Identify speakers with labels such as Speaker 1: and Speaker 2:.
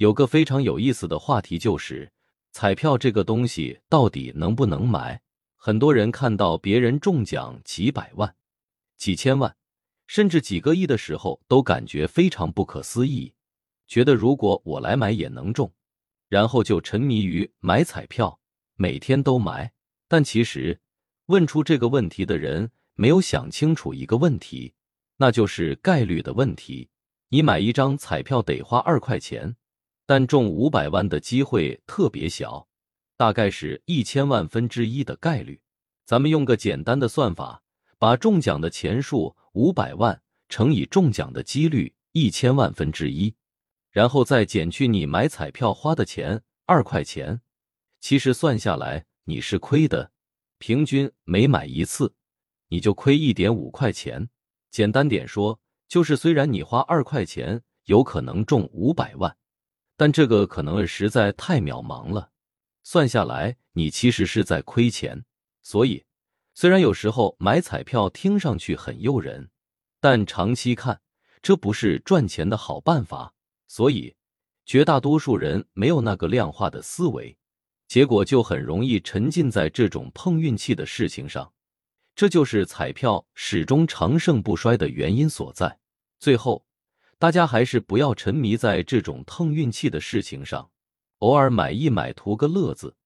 Speaker 1: 有个非常有意思的话题，就是彩票这个东西到底能不能买？很多人看到别人中奖几百万、几千万，甚至几个亿的时候，都感觉非常不可思议，觉得如果我来买也能中，然后就沉迷于买彩票，每天都买。但其实，问出这个问题的人没有想清楚一个问题，那就是概率的问题。你买一张彩票得花二块钱。但中五百万的机会特别小，大概是一千万分之一的概率。咱们用个简单的算法，把中奖的钱数五百万乘以中奖的几率一千万分之一，然后再减去你买彩票花的钱二块钱，其实算下来你是亏的。平均每买一次，你就亏一点五块钱。简单点说，就是虽然你花二块钱有可能中五百万。但这个可能实在太渺茫了，算下来你其实是在亏钱。所以，虽然有时候买彩票听上去很诱人，但长期看这不是赚钱的好办法。所以，绝大多数人没有那个量化的思维，结果就很容易沉浸在这种碰运气的事情上。这就是彩票始终长盛不衰的原因所在。最后。大家还是不要沉迷在这种碰运气的事情上，偶尔买一买图个乐子，